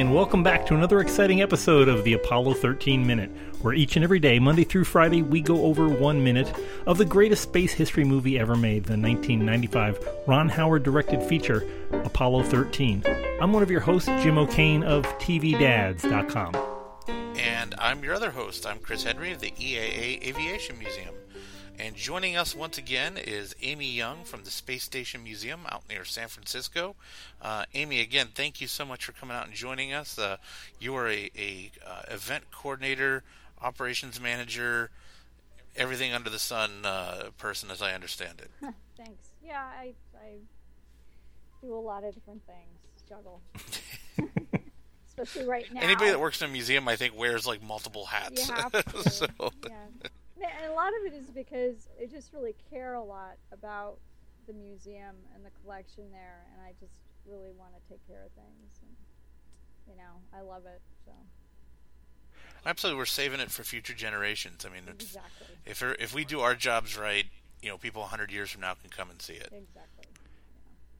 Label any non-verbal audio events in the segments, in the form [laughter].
and welcome back to another exciting episode of the Apollo 13 Minute, where each and every day, Monday through Friday, we go over one minute of the greatest space history movie ever made, the 1995 Ron Howard directed feature, Apollo 13. I'm one of your hosts, Jim O'Kane of TVDads.com. And I'm your other host. I'm Chris Henry of the EAA Aviation Museum. And joining us once again is Amy Young from the Space Station Museum out near San Francisco. Uh, Amy, again, thank you so much for coming out and joining us. Uh, you are a, a uh, event coordinator, operations manager, everything under the sun uh, person, as I understand it. [laughs] Thanks. Yeah, I, I do a lot of different things. Juggle. [laughs] Especially right now. Anybody that works in a museum, I think, wears like multiple hats. You have to. so, yeah. And a lot of it is because I just really care a lot about the museum and the collection there, and I just really want to take care of things. And, you know, I love it. So. Absolutely, we're saving it for future generations. I mean, exactly. if if we do our jobs right, you know, people 100 years from now can come and see it. Exactly.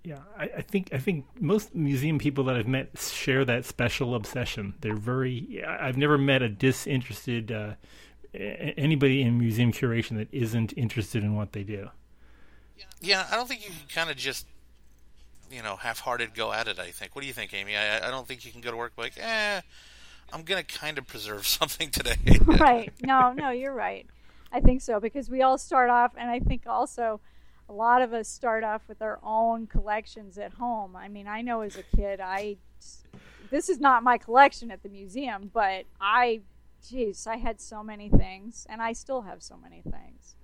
Yeah, I, I, think I think most museum people that I've met share that special obsession. They're very. I've never met a disinterested uh, anybody in museum curation that isn't interested in what they do. Yeah, I don't think you can kind of just you know half-hearted go at it. I think. What do you think, Amy? I, I don't think you can go to work like, eh, I'm gonna kind of preserve [laughs] something today. [laughs] right. No, no, you're right. I think so because we all start off, and I think also a lot of us start off with our own collections at home. I mean, I know as a kid, I this is not my collection at the museum, but I, geez, I had so many things, and I still have so many things.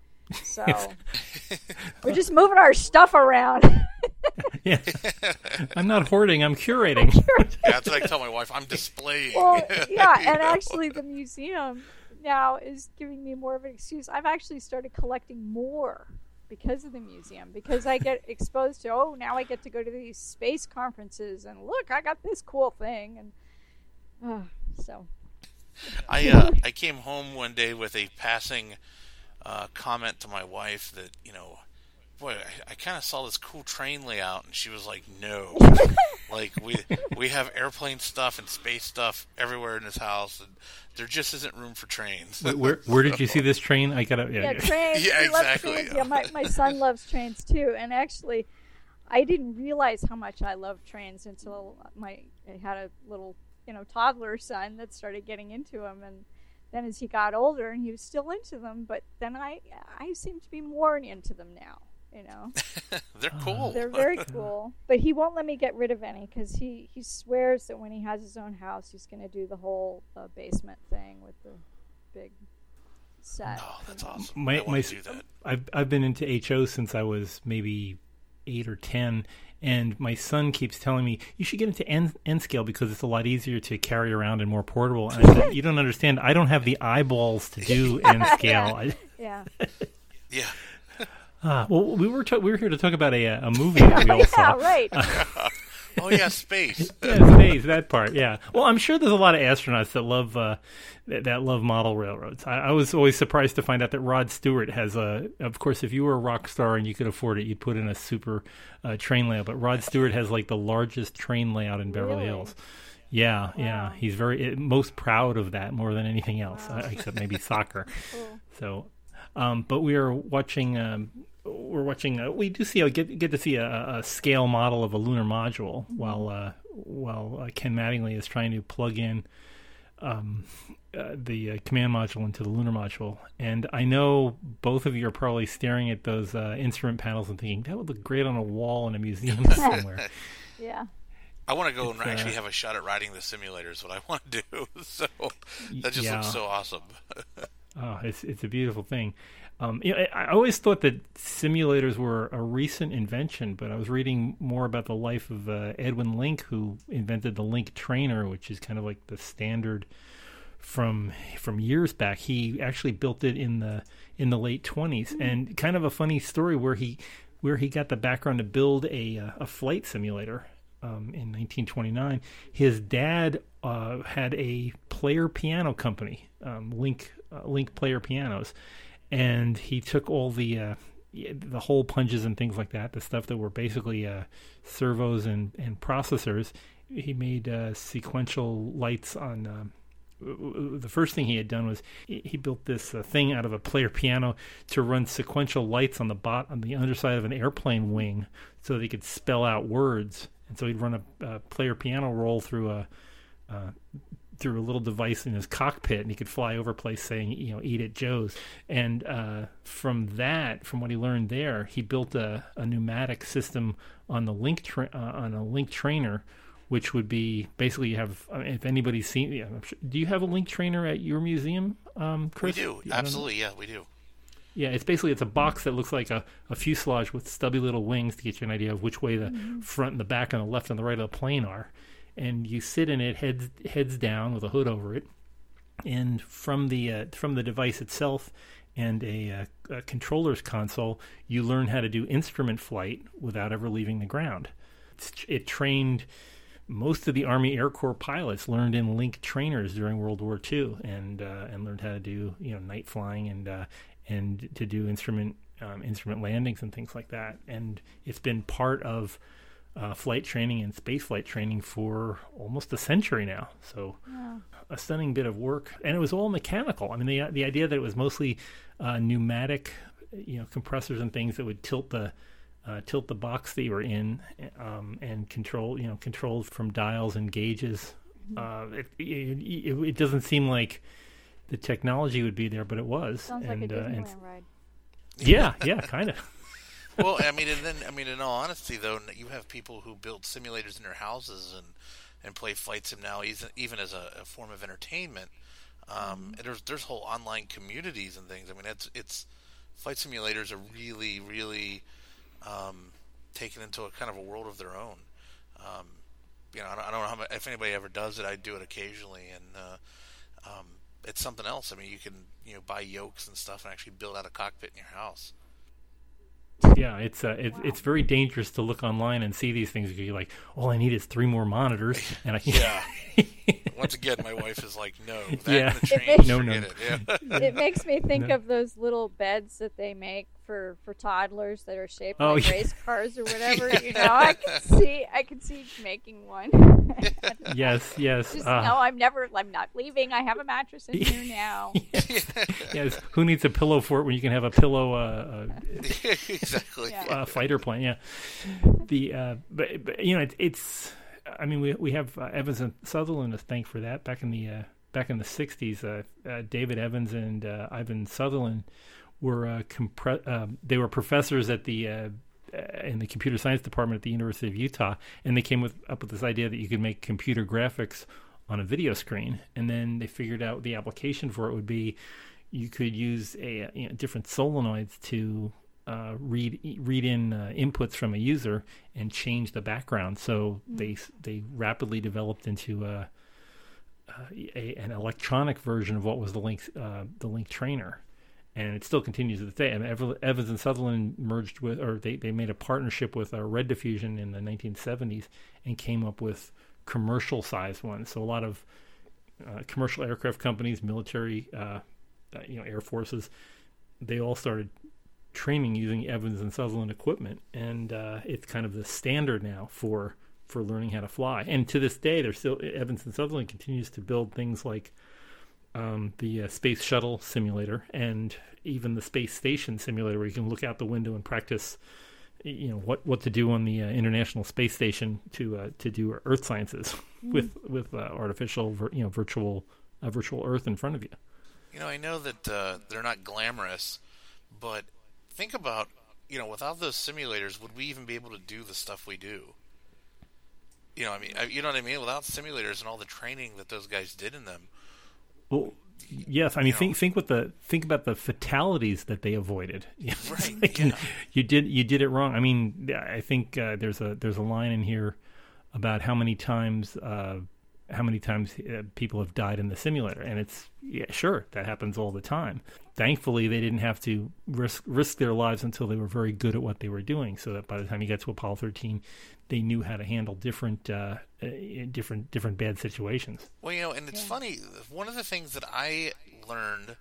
So [laughs] we're just moving our stuff around. [laughs] yeah, I'm not hoarding. I'm curating. [laughs] yeah, that's what I tell my wife. I'm displaying. Well, yeah, and actually, the museum now is giving me more of an excuse. I've actually started collecting more because of the museum because I get exposed to oh now I get to go to these space conferences and look I got this cool thing and uh, so I uh, [laughs] I came home one day with a passing uh, comment to my wife that you know boy I, I kind of saw this cool train layout and she was like no [laughs] like we we have airplane stuff and space stuff everywhere in this house and there just isn't room for trains. Wait, where where did you see this train? I gotta yeah, yeah trains. Yeah, exactly. Trains. Yeah, my my son [laughs] loves trains too, and actually, I didn't realize how much I love trains until my I had a little you know toddler son that started getting into them, and then as he got older and he was still into them, but then I I seem to be more into them now. You know, [laughs] they're cool. They're very [laughs] cool, but he won't let me get rid of any because he he swears that when he has his own house, he's going to do the whole uh, basement thing with the big set. Oh, that's awesome! My, I my, do that. I've I've been into HO since I was maybe eight or ten, and my son keeps telling me you should get into N, N scale because it's a lot easier to carry around and more portable. And I said, [laughs] you don't understand. I don't have the eyeballs to do [laughs] N scale. [laughs] yeah. yeah. Ah, well, we were ta- we were here to talk about a a movie that we all yeah, saw. right. Oh yeah, space. [laughs] yeah, space that part. Yeah. Well, I'm sure there's a lot of astronauts that love uh, that, that love model railroads. I, I, was always surprised to find out that Rod Stewart has a. Of course, if you were a rock star and you could afford it, you'd put in a super uh, train layout. But Rod Stewart has like the largest train layout in Beverly Really? Hills. Yeah, yeah, he's very most proud of that more than anything else, uh, except maybe [laughs] soccer. Cool. So, um, but we are watching. Um, we're watching. Uh, we do see. Uh, get get to see a, a scale model of a lunar module while uh, while uh, Ken Mattingly is trying to plug in um, uh, the uh, command module into the lunar module. And I know both of you are probably staring at those uh, instrument panels and thinking that would look great on a wall in a museum [laughs] somewhere. Yeah. I want to go and It's, uh, actually have a shot at riding the simulator. Is what I want to do. [laughs] So that just Yeah. looks so awesome. [laughs] Oh, it's it's a beautiful thing. Um, you know, I, always thought that simulators were a recent invention, but I was reading more about the life of uh, Edwin Link, who invented the Link Trainer, which is kind of like the standard from from years back. He actually built it in the in the late twenties, and kind of a funny story where he where he got the background to build a uh, a flight simulator um, in 1929. His dad uh, had a player piano company, um, Link uh, Link Player Pianos, and he took all the uh, the hole punches and things like that, the stuff that were basically uh, servos and, and processors, he made uh, sequential lights on. Um, the first thing he had done was he built this uh, thing out of a player piano to run sequential lights on the bot on the underside of an airplane wing, so he could spell out words. And so he'd run a, a player piano roll through a uh, through a little device in his cockpit, and he could fly over place saying, you know, "Eat at Joe's." And uh, from that, from what he learned there, he built a, a pneumatic system on the link tra- uh, on a link trainer, which would be basically you have. I mean, if anybody's seen, yeah, sure, do you have a link trainer at your museum, um, Chris? We do absolutely, yeah, we do. Yeah, it's basically it's a box that looks like a, a fuselage with stubby little wings to get you an idea of which way the mm-hmm. front and the back and the left and the right of the plane are and you sit in it heads heads down with a hood over it, and from the uh, from the device itself and a, uh, a, controller's console, you learn how to do instrument flight without ever leaving the ground. It's, it trained most of the Army Air Corps pilots learned in Link trainers during World War II, and uh, and learned how to do you know night flying and uh, and to do instrument um, instrument landings and things like that. And it's been part of uh, flight training and space flight training for almost a century now. So, yeah. a stunning bit of work, and it was all mechanical. I mean, the the idea that it was mostly uh, pneumatic, you know, compressors and things that would tilt the uh, tilt the box that you were in um, and control, you know, controlled from dials and gauges. Mm-hmm. Uh, it, it, it, it, doesn't seem like the technology would be there, but it was. Sounds and, like a uh, Disneyland and, ride. Yeah, yeah, kind of well, I mean, and then I mean, in all honesty, though, you have people who build simulators in their houses and and play flight sim now, even even as a, a form of entertainment. Um, mm-hmm. and there's there's whole online communities and things. I mean, it's it's flight simulators are really really um, taken into a kind of a world of their own. Um, you know, I don't, I don't know how much, if anybody ever does it. I do it occasionally, and uh, um, it's something else. I mean, you can you know buy yokes and stuff and actually build out a cockpit in your house. Yeah, it's uh, it's wow. it's very dangerous to look online and see these things. Because you're like, all I need is three more monitors, and I yeah. [laughs] Once again, my wife is like, no, yeah, makes, no, no. It. Yeah. [laughs] it makes me think no. of those little beds that they make for for toddlers that are shaped oh, like yeah. race cars or [laughs] whatever. You know, I can see I can see making one. [laughs] yes, yes. Just, uh, no, I'm never. I'm not leaving. I have a mattress in here [laughs] now. yes. Who needs a pillow for it when you can have a pillow? Uh, uh, exactly. Uh, fighter plane. Yeah. The uh, but, but you know it, it's. I mean, we we have uh, Evans and Sutherland to thank for that. Back in the uh, back in the '60s, uh, uh, David Evans and uh, Ivan Sutherland were uh, compre- uh, they were professors at the uh, uh, in the computer science department at the University of Utah, and they came with, up with this idea that you could make computer graphics on a video screen, and then they figured out the application for it would be you could use a you know, different solenoids to uh, read read in uh, inputs from a user and change the background. So mm. they they rapidly developed into a, a, an electronic version of what was the link uh, the link trainer and it still continues to this day. I mean, Evans and Sutherland merged with, or they, they made a partnership with uh, Rediffusion in the 1970s and came up with commercial sized ones. So a lot of uh, commercial aircraft companies, military, uh, uh, you know, air forces, they all started training using Evans and Sutherland equipment, and uh, it's kind of the standard now for for learning how to fly. And to this day, they're still Evans and Sutherland continues to build things like um, the uh, space shuttle simulator and even the space station simulator, where you can look out the window and practice, you know, what, what to do on the uh, International Space Station to uh, to do Earth sciences mm. with with uh, artificial, you know, virtual virtual Earth in front of you. You know, I know that uh, they're not glamorous, but think about you know, without those simulators, would we even be able to do the stuff we do? You know, I mean, you know what I mean. Without simulators and all the training that those guys did in them, well, yes. I mean, think think what the think about the fatalities that they avoided. [laughs] right. [laughs] like, yeah. You did you did it wrong. I mean, I think uh, there's a there's a line in here about how many times uh, how many times uh, people have died in the simulator, and it's yeah, sure that happens all the time. Thankfully, they didn't have to risk risk their lives until they were very good at what they were doing, so that by the time you get to Apollo 13, they knew how to handle different uh, uh, different different bad situations. Well, you know, and it's yeah. funny. One of the things that I learned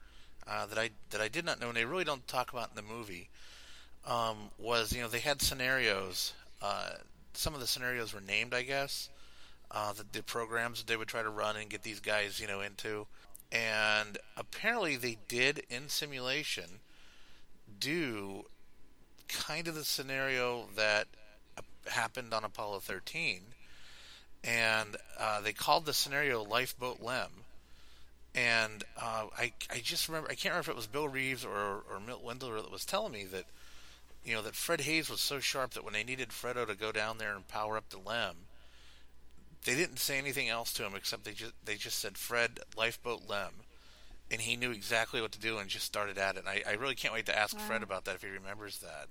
uh, that I that I did not know, and they really don't talk about in the movie, um, was you know they had scenarios. Uh, some of the scenarios were named, I guess, uh, the, the programs that they would try to run and get these guys, you know, into. And apparently, they did in simulation do kind of the scenario that happened on Apollo 13, and uh, they called the scenario Lifeboat Lem. And uh, I, I just remember, I can't remember if it was Bill Reeves or, or Milt Windler that was telling me that, you know, that Fred Haise was so sharp that when they needed Fredo to go down there and power up the Lem, they didn't say anything else to him except they just they just said Fred Lifeboat Lem, and he knew exactly what to do and just started at it. And I, I really can't wait to ask wow. Fred about that if he remembers that.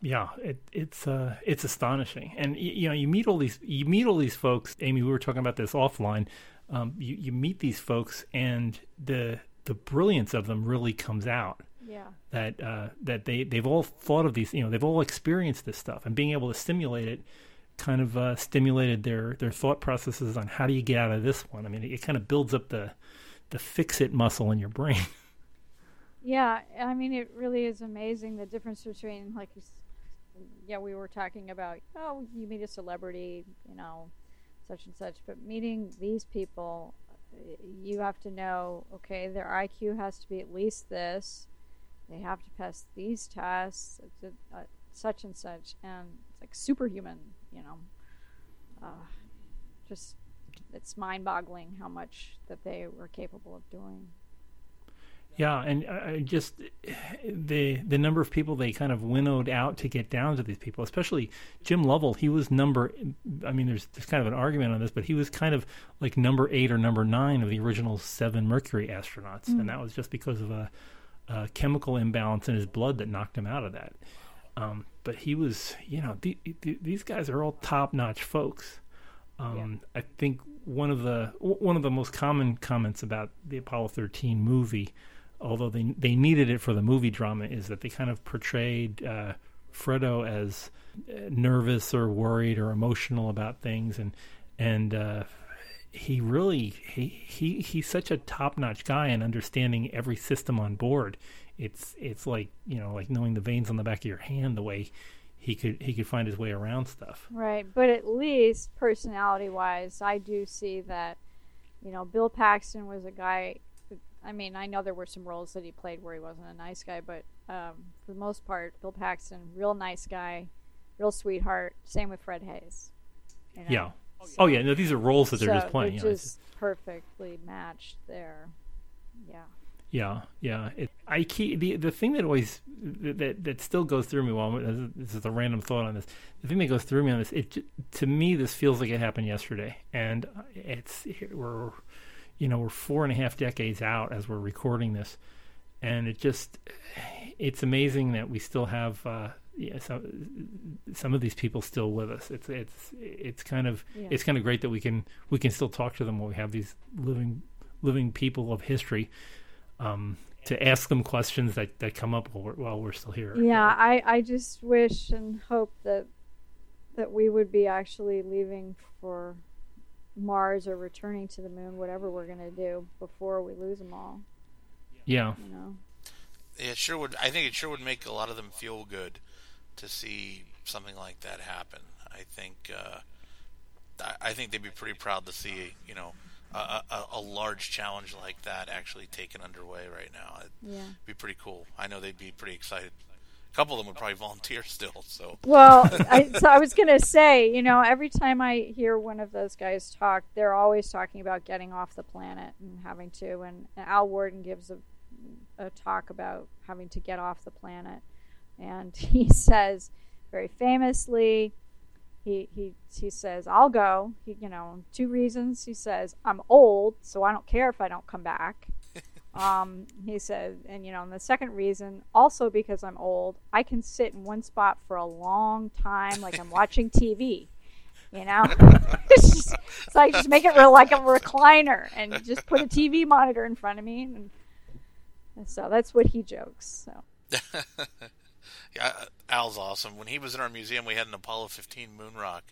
Yeah, it, it's uh, it's astonishing, and you, you, know you meet all these you meet all these folks. Amy, we were talking about this offline. Um, you you meet these folks, and the the brilliance of them really comes out. Yeah. That uh, that they they've all thought of these. You know, they've all experienced this stuff, and being able to stimulate it kind of uh, stimulated their their thought processes on how do you get out of this one. I mean, it, it kind of builds up the the fix it muscle in your brain. [laughs] Yeah, I mean, it really is amazing the difference between like yeah, we were talking about, oh, you meet a celebrity, you know, such and such, but meeting these people, you have to know, okay, their IQ has to be at least this. They have to pass these tests, uh, such and such, and it's like superhuman, you know. Uh, just, it's mind boggling how much that they were capable of doing. Yeah, and I just the the number of people they kind of winnowed out to get down to these people, especially Jim Lovell. He was number. I mean, there's there's kind of an argument on this, but he was kind of like number eight or number nine of the original seven Mercury astronauts, mm. and that was just because of a, a, chemical imbalance in his blood that knocked him out of that. Um, but he was, you know, the, the, these guys are all top notch folks. Um, yeah. I think one of the one of the most common comments about the Apollo 13 movie although they they needed it for the movie drama, is that they kind of portrayed uh, Fredo as uh, nervous or worried or emotional about things, and and uh, he really he, he he's such a top notch guy in understanding every system on board. It's it's like you know like knowing the veins on the back of your hand the way he could he could find his way around stuff. Right, but at least personality wise, I do see that. You know, Bill Paxton was a guy I mean, I know there were some roles that he played where he wasn't a nice guy, but um, for the most part, Bill Paxton, real nice guy, real sweetheart. Same with Fred Haise. You know? Yeah. Oh yeah. No, these are roles that they're so just playing. They're just you know, perfectly matched there. Yeah. Yeah, yeah. It, I keep the the thing that always that that still goes through me. While this is a random thought on this, the thing that goes through me on this, it to me this feels like it happened yesterday, and it's we're you know, we're four and a half decades out as we're recording this, and it just it's amazing that we still have uh, yeah, some some of these people still with us. It's it's it's kind of yeah. it's kind of great that we can we can still talk to them when we have these living living people of history. Um, to ask them questions that, that come up while we're, while we're still here. Yeah, I, I just wish and hope that that we would be actually leaving for Mars or returning to the moon, whatever we're going to do before we lose them all. Yeah. You know. It sure would. I think it sure would make a lot of them feel good to see something like that happen. I think. Uh, I think they'd be pretty proud to see, you know, a, a, a, large challenge like that actually taken underway right now. It'd yeah. be pretty cool. I know they'd be pretty excited a couple of them would probably volunteer [laughs] still. So well, [laughs] I, so I was gonna say, you know, every time I hear one of those guys talk, they're always talking about getting off the planet and having to. And Al Worden gives a, a talk about having to get off the planet, and [laughs] he says very famously. He, he he says I'll go. He, you know, two reasons. He says I'm old, so I don't care if I don't come back. [laughs] Um, he said, and you know, and the second reason, also because I'm old, I can sit in one spot for a long time, like I'm watching [laughs] TV. You know, [laughs] it's like just make it real like a recliner, and just put a TV monitor in front of me, and, and so that's what he jokes. So. Yeah, Al's awesome. When he was in our museum, we had an Apollo 15 moon rock,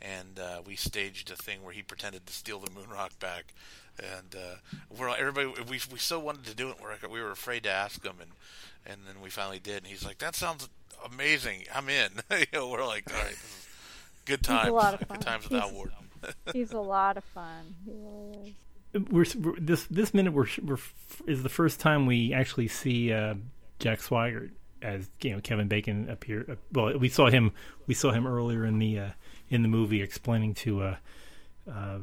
and uh, we staged a thing where he pretended to steal the moon rock back and uh, we're everybody we we so wanted to do it. We're, we were afraid to ask him, and and then we finally did. And he's like, "That sounds amazing. I'm in." [laughs] you know, we're like, "All right, Good times. He's a lot of fun. Good times with He's- Al Ward. [laughs] He's a lot of fun. He really is. we're, we're this this minute we're, we're is the first time we actually see uh, Jack Swigert as you know Kevin Bacon appear. Uh, well, we saw him we saw him earlier in the uh, in the movie explaining to uh, uh,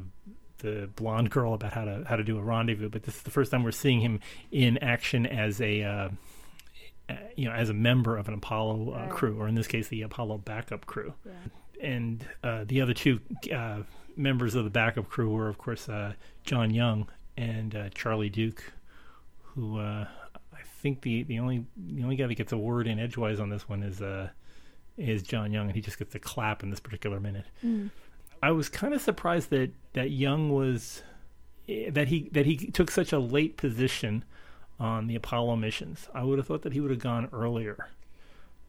the blonde girl about how to how to do a rendezvous. But this is the first time we're seeing him in action as a uh, you know as a member of an Apollo uh, Right. crew, or in this case the Apollo backup crew Yeah. and uh, the other two uh, members of the backup crew were, of course, uh, John Young and uh, Charlie Duke, who uh, think the, the only the only guy that gets a word in edgewise on this one is uh, is John Young, and he just gets a clap in this particular minute. Mm. I was kind of surprised that that Young was eh, that he that he took such a late position on the Apollo missions. I would have thought that he would have gone earlier,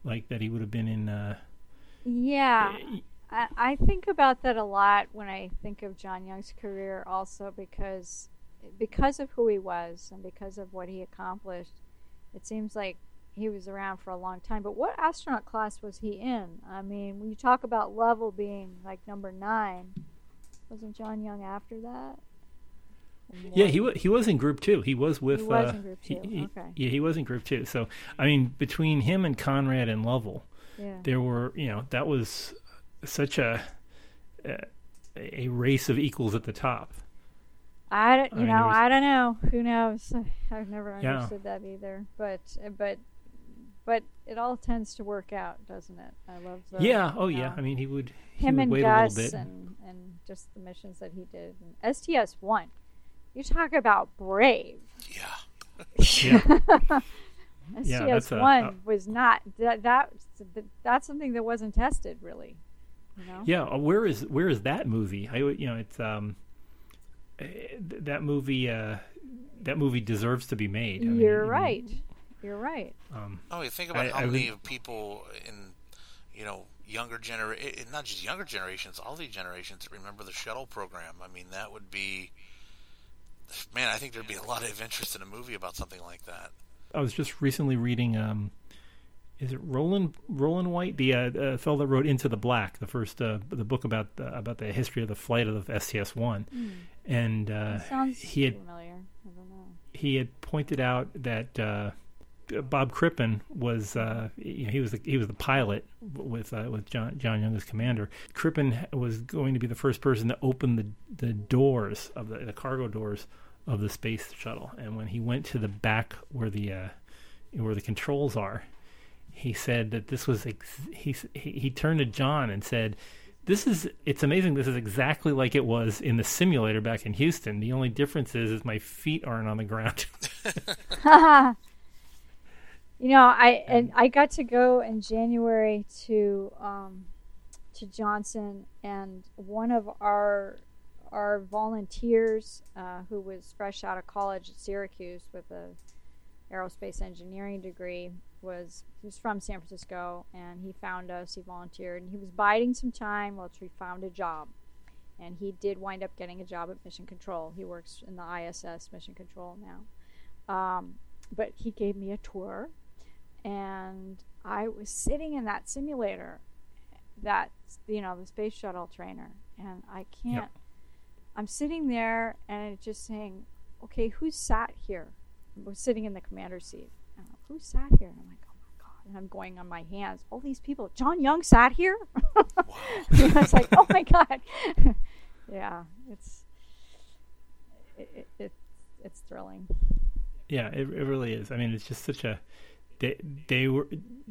like that he would have been in. Uh, Yeah. I, I think about that a lot when I think of John Young's career, also because because of who he was and because of what he accomplished. It seems like he was around for a long time. But what astronaut class was he in? I mean, when you talk about Lovell being like number nine, wasn't John Young after that? Yeah, he was he was in group two. He was with. He was uh, in group he- two, he- okay. Yeah, he was in group two. So I mean, between him and Conrad and Lovell, Yeah. there were you know that was such a a, a race of equals at the top. I don't, I you mean, know, was- I don't know. Who knows? [laughs] I've never Yeah. understood that either. But but but it all tends to work out, doesn't it? I love the yeah. Oh yeah. know, I mean, he would he him would and wait Gus a little bit. and and just the missions that he did. And STS one, you talk about brave. Yeah. [laughs] yeah. [laughs] Yeah, STS one uh, was not that that that's something that wasn't tested really. You know. Yeah, uh, where is where is that movie? I you know it's um that movie uh that movie deserves to be made. I You're it- right. You're right. Um, Oh, you think about I- how I many would- people in, you know, younger genera- eh, not just younger generations, all these generations remember the shuttle program. I mean, that would be, man. I think there'd be a lot of interest in a movie about something like that. I was just recently reading. Um, is it Rowland Rowland White, the uh, uh, fellow that wrote Into the Black, the first uh, the book about the, about the history of the flight of the STS one, and uh, he had familiar. I don't know. he had pointed out that uh, Bob Crippen was uh, you know, he was the, he was the pilot with uh, with John John Young as commander. Crippen was going to be the first person to open the the doors of the, the cargo doors of the space shuttle. And when he went to the back where the uh, where the controls are, he said that this was ex- he he turned to John and said. This is it's amazing. This is exactly like it was in the simulator back in Houston. The only difference is, is my feet aren't on the ground. [laughs] You know, I and I got to go in January to um, to Johnson, and one of our our volunteers, uh, who was fresh out of college at Syracuse with a aerospace engineering degree, was he was from San Francisco, and he found us. He volunteered, and he was biding some time while he found a job, and he did wind up getting a job at Mission Control. He works in the ISS Mission Control now. Um, but he gave me a tour and I was sitting in that simulator, that you know the space shuttle trainer, and I can't. I'm sitting there and it's just saying, "Okay, who sat here?" I was sitting in the commander's seat. And I'm, who sat here? And I'm like, "Oh my god!" And I'm going on my hands. All these people. John Young sat here. [laughs] I was like, "Oh my god!" [laughs] yeah, it's it, it, it it's thrilling. Yeah, it, it really is. I mean, it's just such a they they were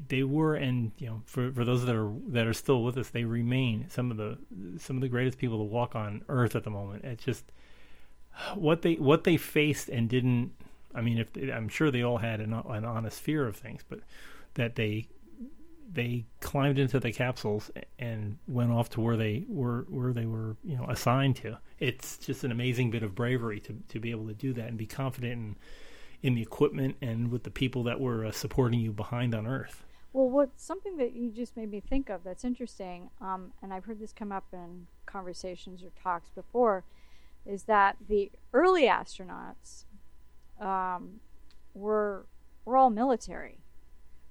they were and you know for for those that are that are still with us, they remain some of the some of the greatest people to walk on earth at the moment. It's just what they what they faced and didn't. I mean, if I'm sure they all had an, an honest fear of things, but that they they climbed into the capsules and went off to where they were where they were you know assigned to. It's just an amazing bit of bravery to to be able to do that and be confident in in the equipment and with the people that were uh, supporting you behind on Earth. Well, what something that you just made me think of that's interesting, um, and I've heard this come up in conversations or talks before, is that the early astronauts um, were were all military,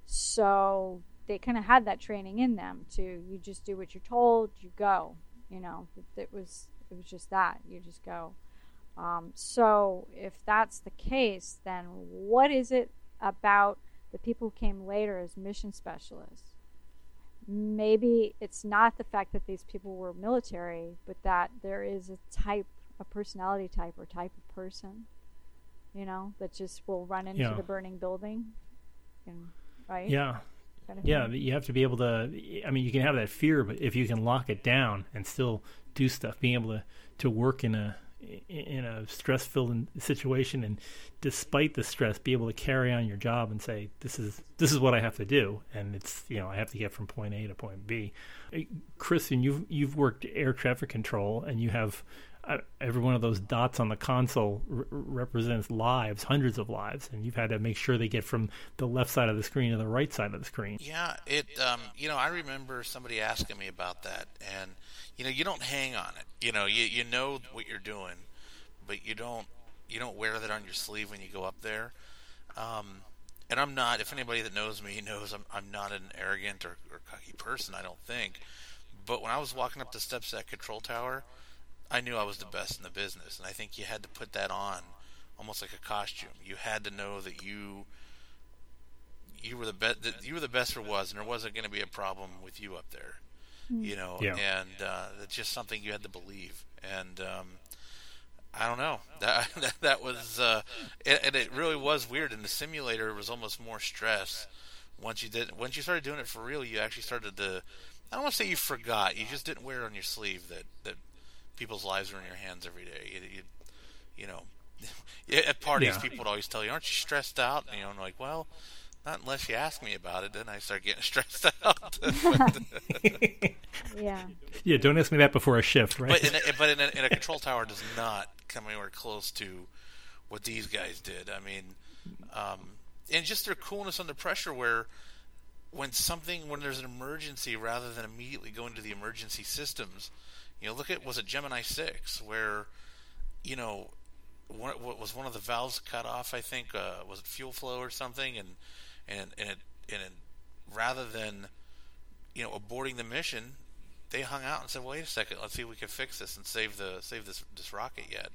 so they kind of had that training in them to you just do what you're told, you go. You know, it, it was it was just that you just go. Um, so if that's the case, then what is it about the people who came later as mission specialists? Maybe it's not the fact that these people were military, but that there is a type, a personality type or type of person, you know, that just will run into Yeah. the burning building, and right? Yeah. kind of Yeah, thing. you have to be able to. I mean, you can have that fear, but if you can lock it down and still do stuff, being able to to work in a in a stress filled situation, and despite the stress, be able to carry on your job and say, "This is this is what I have to do," and it's you know I have to get from point A to point B. Kristen, you've you've worked air traffic control, and you have. Every one of those dots on the console r- represents lives, hundreds of lives, and you've had to make sure they get from the left side of the screen to the right side of the screen. Yeah, it. Um, you know, I remember somebody asking me about that, and you know, you don't hang on it. You know, you you know what you're doing, but you don't you don't wear that on your sleeve when you go up there. Um, and I'm not. If anybody that knows me [laughs] knows, I'm I'm not an arrogant or, or cocky person. I don't think. But when I was walking up the steps of that control tower, I knew I was the best in the business, and I think you had to put that on, almost like a costume. You had to know that you you were the best. That you were the best there was, and there wasn't going to be a problem with you up there. You know, Yeah. and uh, it's just something you had to believe. And um, I don't know [laughs] that that, that was, uh, and, and it really was weird. And the simulator, was almost more stress. Once you did, once you started doing it for real, you actually started to. I don't want to say you forgot. You just didn't wear it on your sleeve that that people's lives are in your hands every day. You, you, you know, [laughs] at parties, Yeah. people would always tell you, "Aren't you stressed out?" And you know, I'm like, well. Not unless you ask me about it, then I start getting [laughs] stressed out. [laughs] yeah. Yeah, don't ask me that before a shift, right? but in a, but in a, in a control tower does not come anywhere close to what these guys did. I mean, um, and just their coolness under pressure, where when something when there's an emergency, rather than immediately going to the emergency systems, you know, look at was it Gemini six where, you know, one, what was one of the valves cut off? I think uh, was it fuel flow or something, and and and it, and it, rather than you know aborting the mission, they hung out and said, "Wait a second, let's see if we can fix this and save the save this this rocket yet."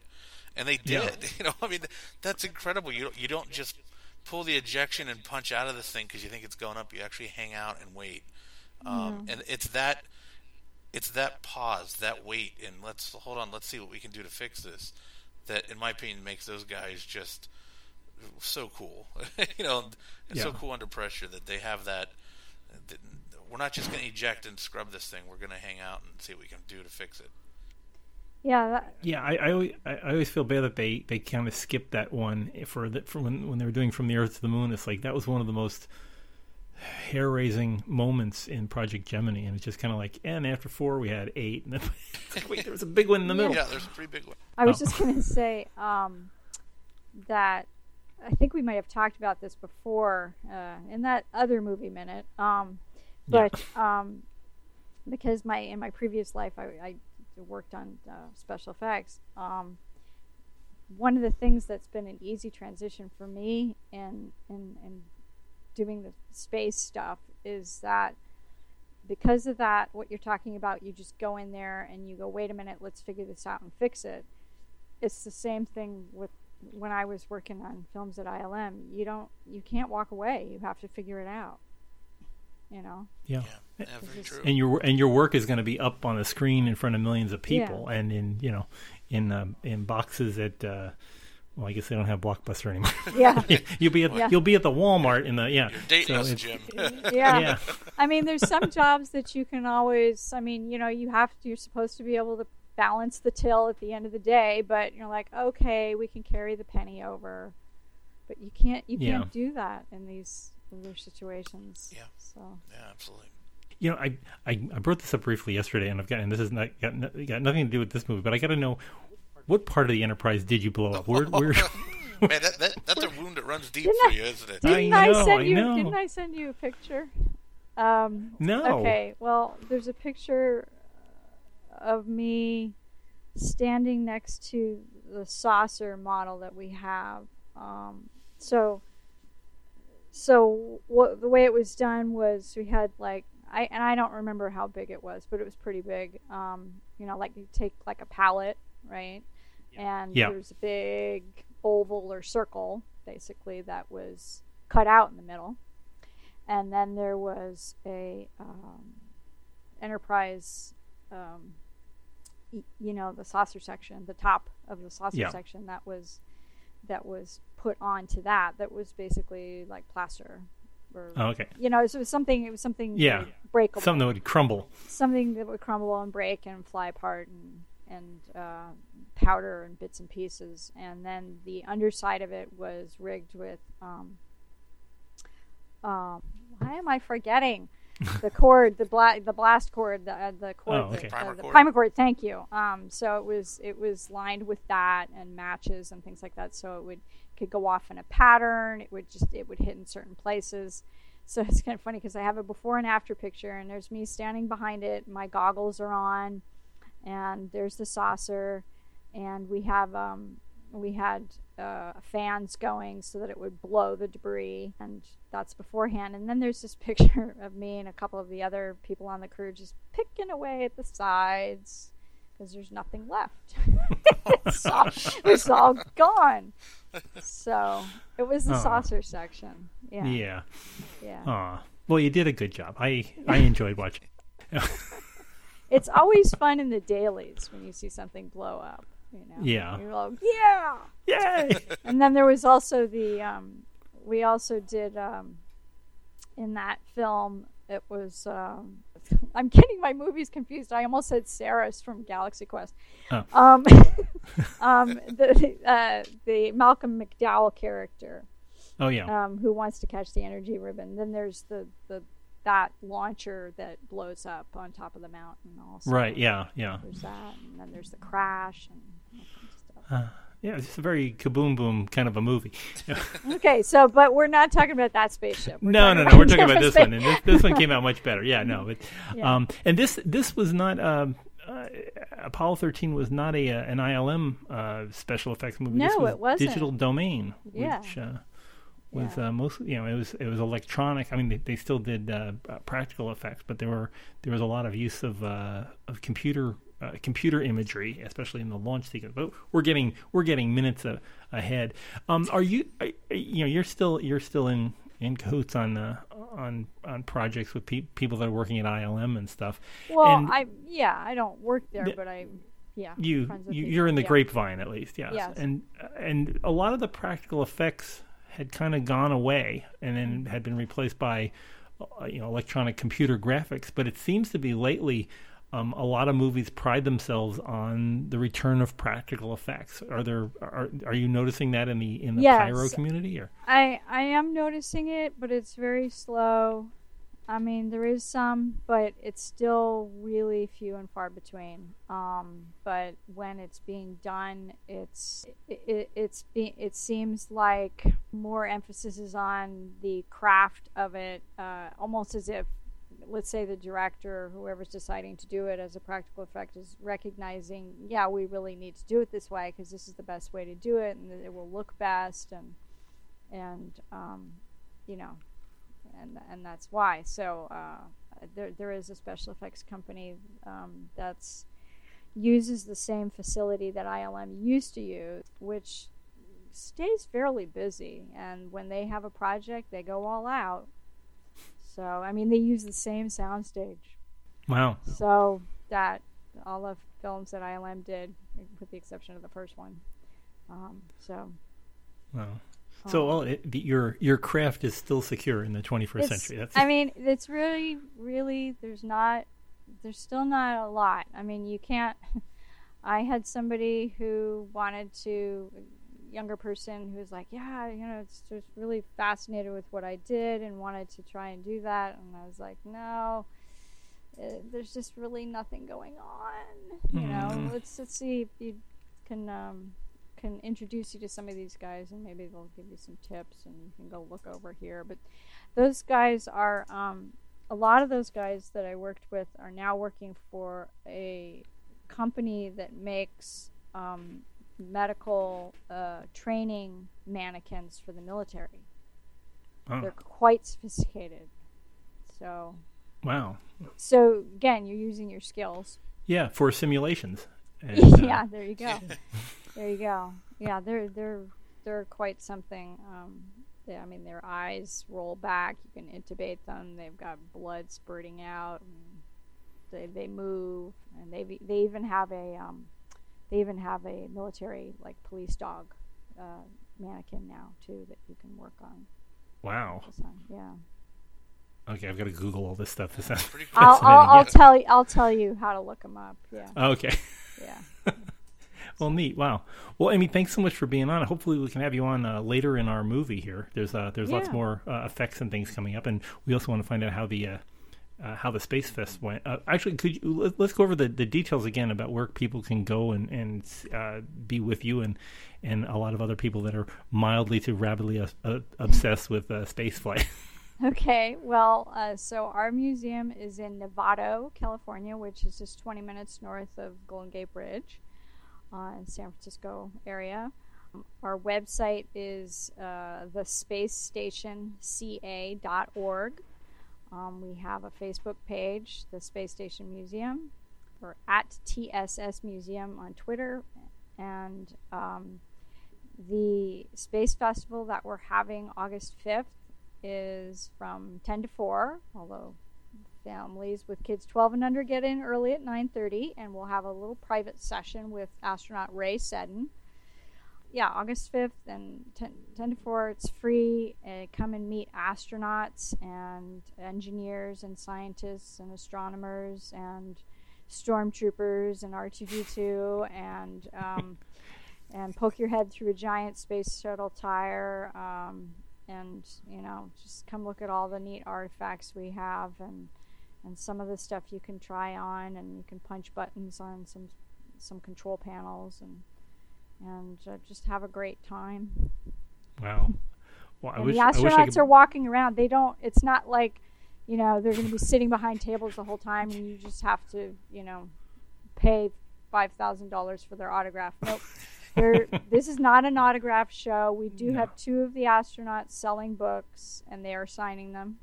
And they did. Yeah. [laughs] You know, I mean, that's incredible. You don't, you don't just pull the ejection and punch out of this thing because you think it's going up. You actually hang out and wait. Um, and it's that it's that pause, that wait, and let's hold on. Let's see what we can do to fix this. That, in my opinion, makes those guys just so cool. [laughs] you know, it's so cool under pressure that they have that. that we're not just going to eject and scrub this thing. We're going to hang out and see what we can do to fix it. Yeah, that, Yeah, I, I, always, I I always feel bad that they, they kind of skipped that one for the, for when when they were doing from the Earth to the Moon. It's like that was one of the most hair raising moments in Project Gemini, and it's just kind of like, and after four we had eight, and then [laughs] like, wait, there was a big one in the middle. Yeah, there's a pretty big one. I was Oh. just going to say um, that I think we might have talked about this before uh, in that other movie minute. Um, Yeah. but um, because my in my previous life I, I worked on uh, special effects. Um, one of the things that's been an easy transition for me and in, in doing the space stuff is that because of that, what you're talking about, you just go in there and you go, wait a minute, let's figure this out and fix it. It's the same thing with when I was working on films at ILM. You don't, you can't walk away. You have to figure it out. You know. Yeah. Yeah, yeah very true. And your and your work is going to be up on the screen in front of millions of people, and in you know, in um, in boxes at. Uh, well, I guess they don't have Blockbuster anymore. [laughs] Yeah. [laughs] you'll be at Yeah. you'll be at the Walmart in the yeah. You're dating So us, it's- Jim. [laughs] yeah. Yeah, I mean, there's some jobs that you can always. I mean, you know, you have to. You're supposed to be able to balance the till at the end of the day, but you're like, okay, we can carry the penny over, but you can't. You Yeah. can't do that in these other situations. Yeah. So yeah, absolutely. you know, I, I I brought this up briefly yesterday, and I've got and this is not got, got nothing to do with this movie, but I got to know what part of the Enterprise did you blow up? Where, [laughs] where, Man, that, that, that's a wound that runs deep Didn't for I- you, isn't it? Didn't I, know, send I you? know. Didn't I send you a picture? Um, no. Okay. Well, there's a picture of me standing next to the saucer model that we have. Um, so so what the way it was done was we had like I and I don't remember how big it was, but it was pretty big. Um, you know, like you take like a pallet, right? And Yeah. there's a big oval or circle, basically, that was cut out in the middle. And then there was a um, enterprise, um, y- you know, the saucer section, the top of the saucer section that was that was put onto that. That was basically like plaster, or Oh, okay. you know, it was something. It was something Yeah. breakable Something that would crumble. something that would crumble and break and fly apart and and uh, powder and bits and pieces. And then the underside of it was rigged with. Um, um, why am I forgetting [laughs] the cord, the bla- the blast cord, the uh, the cord, Oh, okay. the, Primer the cord. primer cord. Thank you. Um, so it was it was lined with that and matches and things like that. So it would could go off in a pattern. It would just it would hit in certain places. So it's kind of funny because I have a before and after picture, and there's me standing behind it. My goggles are on, and there's the saucer, and we have um, we had uh, fans going so that it would blow the debris, and that's beforehand. And then there's this [laughs] picture of me and a couple of the other people on the crew just picking away at the sides because there's nothing left. [laughs] it's, all, it's all gone. So it was the Oh. saucer section. Yeah. Yeah. Yeah. Aw. Well, you did a good job. I I [laughs] enjoyed watching. It's always fun in the dailies when you see something blow up. You know. Yeah. You're like, yeah. Yay! [laughs] And then there was also the um, we also did um, in that film. It was um, [laughs] I'm getting my movies confused. I almost said Sarris from Galaxy Quest. Oh. Um, [laughs] um, the uh, the Malcolm McDowell character Oh yeah. um, who wants to catch the energy ribbon. Then there's the, the that launcher that blows up on top of the mountain. Also, Right. Yeah. Yeah. There's that, and then there's the crash and all kinds of stuff. Yeah. It's just a very kaboom boom kind of a movie. [laughs] Okay, so but we're not talking about that spaceship. We're No, no, no. We're [laughs] talking about this space- one, and this, this one came out much better. Yeah, no, [laughs] but Yeah. um, and this this was not um, uh, Apollo thirteen was not a uh, an ILM uh, special effects movie. this No, was it wasn't. Digital Domain, Yeah. which uh, was Yeah. uh, mostly you know it was it was electronic. I mean, they, they still did uh, uh, practical effects, but there were there was a lot of use of uh, of computer. Uh, computer imagery, especially in the launch sequence, but we're getting we're getting minutes a, ahead. Um, are you are, you know you're still you're still in in cahoots on uh, on on projects with pe- people that are working at ILM and stuff. Well, and I yeah, I don't work there, The- but I yeah. you, you you're in the yeah. grapevine at least, yes. Yes. And and a lot of the practical effects had kind of gone away and then had been replaced by uh, you know electronic computer graphics. But it seems to be lately. Um, a lot of movies pride themselves on the return of practical effects. Are there are are you noticing that in the in the Yes. pyro community or I I am noticing it, but it's very slow. I mean, there is some, but it's still really few and far between. Um, but when it's being done, it's it, it, it's be, it seems like more emphasis is on the craft of it, uh, almost as if, let's say, the director, or whoever's deciding to do it as a practical effect, is recognizing, yeah, we really need to do it this way because this is the best way to do it, and it will look best, and and um, you know, and and that's why. So uh, there there is a special effects company um, that's uses the same facility that ILM used to use, which stays fairly busy. And when they have a project, they go all out. So I mean, they use the same soundstage. wow So that all the films that ILM did, with the exception of the first one. Um, so wow so well it, your your craft is still secure in the 21st It's- century that's I mean, it's really, really, there's not, there's still not a lot. I mean, you can't. [laughs] I had somebody who wanted to, younger person who was like, yeah, you know, it's just really fascinated with what I did and wanted to try and do that. And I was like, no, uh, there's just really nothing going on. You know, Mm. let's let's see if you can um, can introduce you to some of these guys and maybe they'll give you some tips and you can go look over here. But those guys are um, a lot of those guys that I worked with are now working for a company that makes um, medical uh, training mannequins for the military. Oh. They're quite sophisticated. So, Wow. so again, you're using your skills. Yeah, for simulations. [laughs] And, uh, yeah, there you go. [laughs] there you go. Yeah, they're they're they're quite something. Um, they, I mean, their eyes roll back. You can intubate them. They've got blood spurting out. And they they move, and they they even have a um, they even have a military like police dog uh, mannequin now too that you can work on. Wow. Yeah. Okay, I've got to Google all this stuff. This sounds Pretty cool. I'll, I'll, I'll yeah. tell you. I'll tell you how to look them up. Yeah. Okay. Yeah. [laughs] Well, neat. Wow. Well, Amy, thanks so much for being on. Hopefully, we can have you on uh, later in our movie here. There's uh, there's lots more uh, effects and things coming up, and we also want to find out how the uh, uh, how the Space Fest went. Uh, actually, could you let, let's go over the, the details again about where people can go and and uh, be with you and and a lot of other people that are mildly to rabidly uh, obsessed with uh, space flight. [laughs] Okay, well, uh, so our museum is in Novato, California, which is just 20 minutes north of Golden Gate Bridge uh, in San Francisco area. Our website is uh, thespacestationca.org. Um, we have a Facebook page, the Space Station Museum, or at TSS Museum on Twitter, and um, the Space Festival that we're having August 5th is from 10 to 4 although families with kids 12 and under get in early at 9.30 and we'll have a little private session with astronaut Rhea Seddon. Yeah august 5th and 10, 10 to 4 it's free. Uh, come and meet astronauts and engineers and scientists and astronomers and stormtroopers and r2d2 and um, [laughs] and poke your head through a giant space shuttle tire um, and you know just come look at all the neat artifacts we have and and some of the stuff you can try on and you can punch buttons on some some control panels and and uh, just have a great time wow. [laughs] Well, I and wish the I wish I astronauts could. are walking around they don't it's not like you know they're going to be sitting behind tables the whole time and you just have to you know pay five thousand dollars for their autograph [laughs] nope They're, this is not an autograph show. We do No. have two of the astronauts selling books, and they are signing them.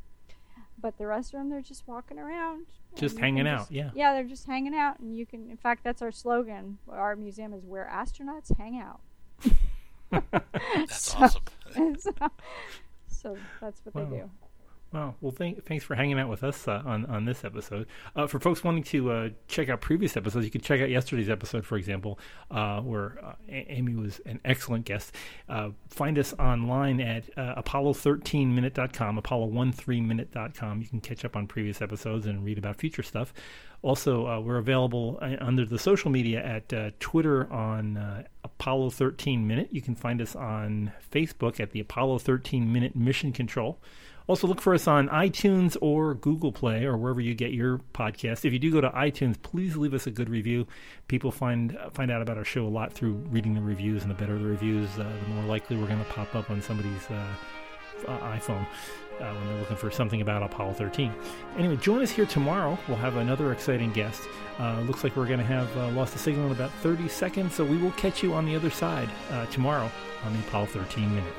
But the rest of them, they're just walking around, Just hanging can out, just- yeah. yeah, they're just hanging out, and you can. In fact, that's our slogan. Our museum is where astronauts hang out. [laughs] That's [laughs] So- awesome. [laughs] so, so that's what Wow. they do. Wow. Well, thank, thanks for hanging out with us uh, on on this episode. Uh, for folks wanting to uh, check out previous episodes, you can check out yesterday's episode, for example, uh, where uh, Amy was an excellent guest. Uh, find us online at uh, apollo13minute.com, apollo13minute.com. You can catch up on previous episodes and read about future stuff. Also, we're available under the social media at Twitter on Apollo 13 Minute. You can find us on Facebook at the Apollo 13 Minute Mission Control. Also, look for us on iTunes or Google Play or wherever you get your podcast. If you do go to iTunes, please leave us a good review. People find find out about our show a lot through reading the reviews, and the better the reviews, uh, the more likely we're going to pop up on somebody's uh, uh, iPhone uh, when they're looking for something about Apollo 13. Anyway, join us here tomorrow. We'll have another exciting guest. Uh, looks like we're going to have uh, lost the signal in about 30 seconds, so we will catch you on the other side uh, tomorrow on the Apollo 13 Minute.